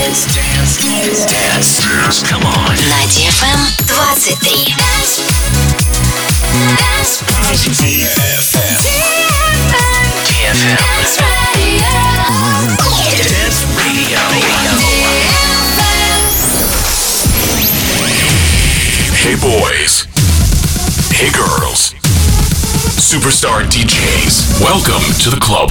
Dance. Dance. Dance. Dance. Come on. На DFM 23. Dance. Dance. DFM. DFM. Dance Radio. Dance Radio. Hey boys. Hey girls. Superstar DJs. Welcome to the club.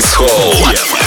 Dance Hall.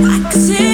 Like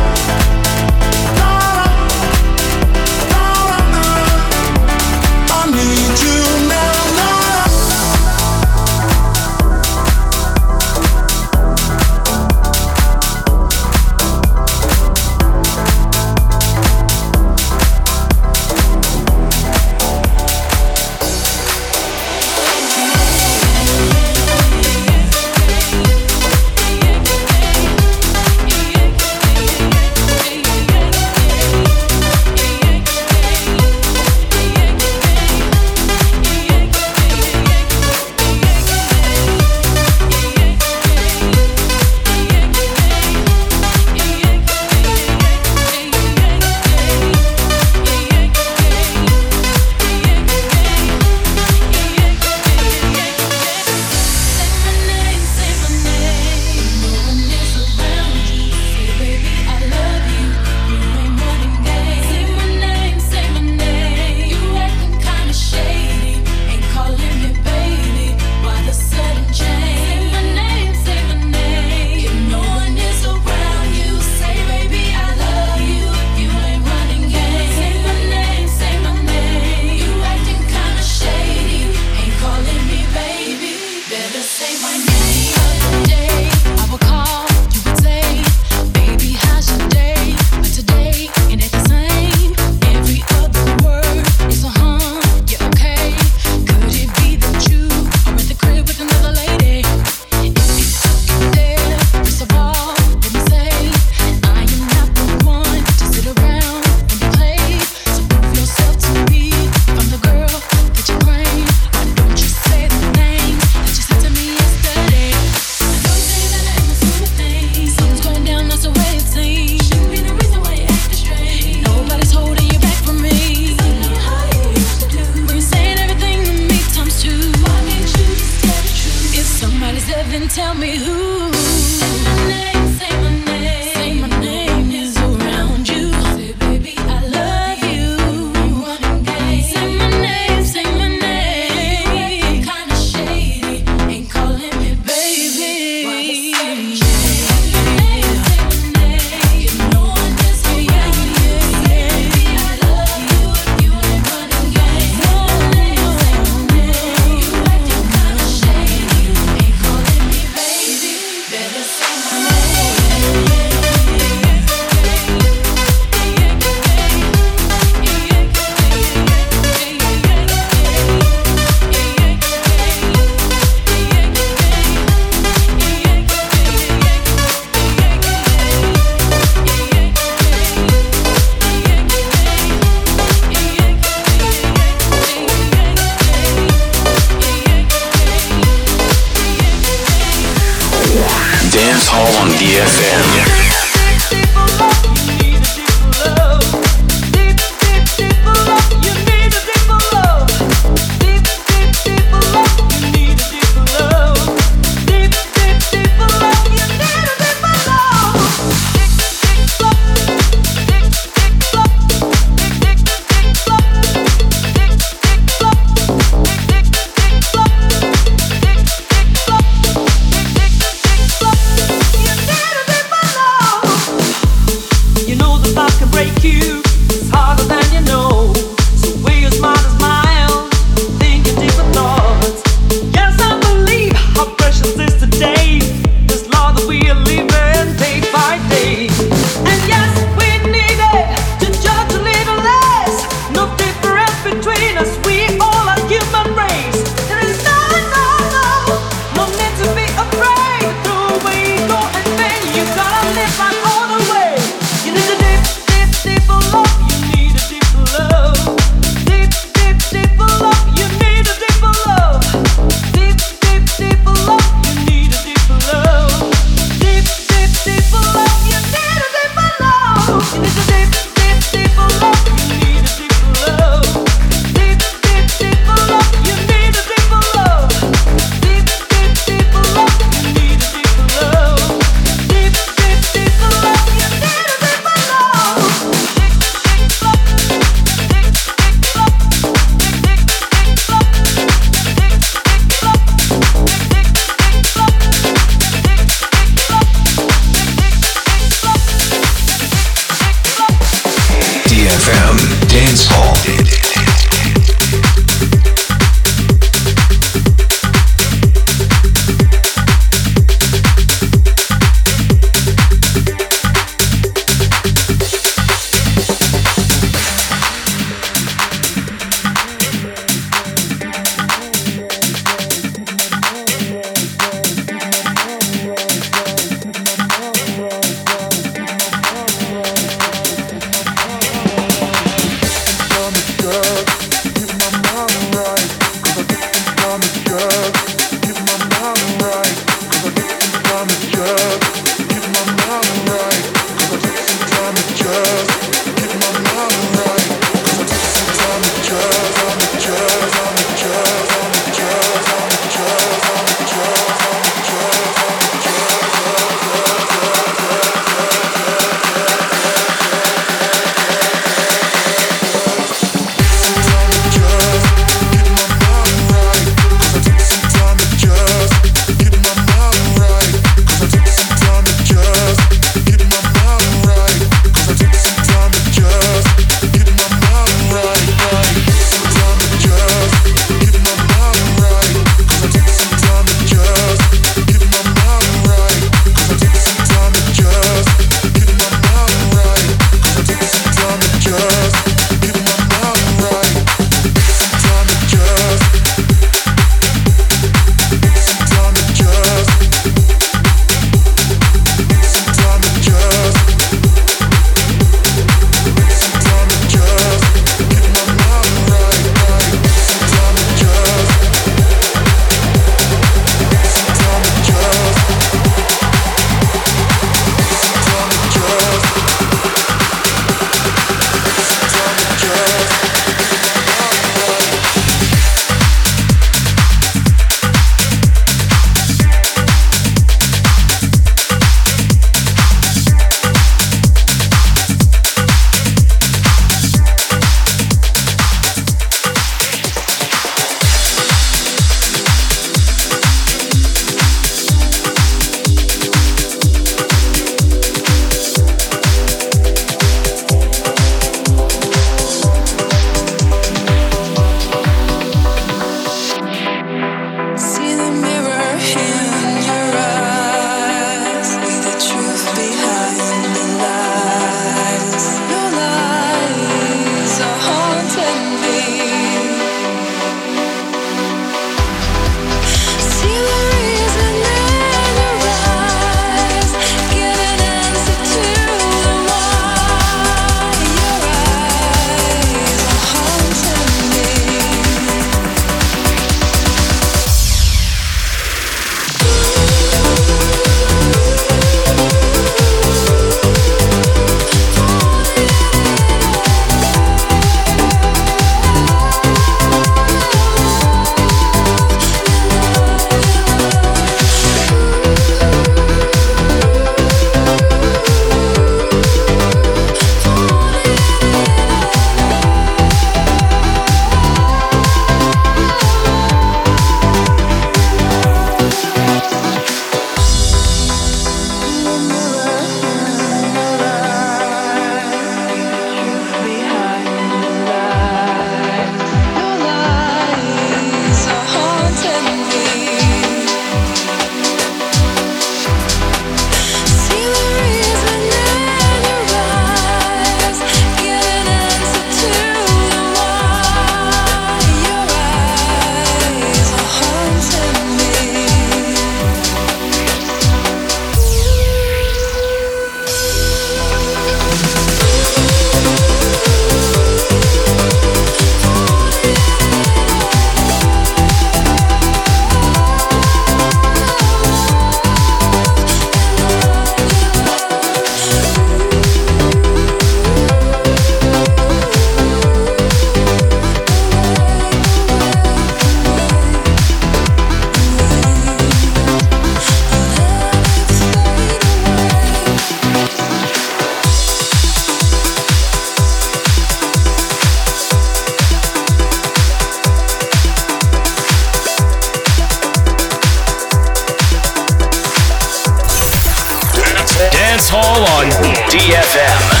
Dance Hall on DFM.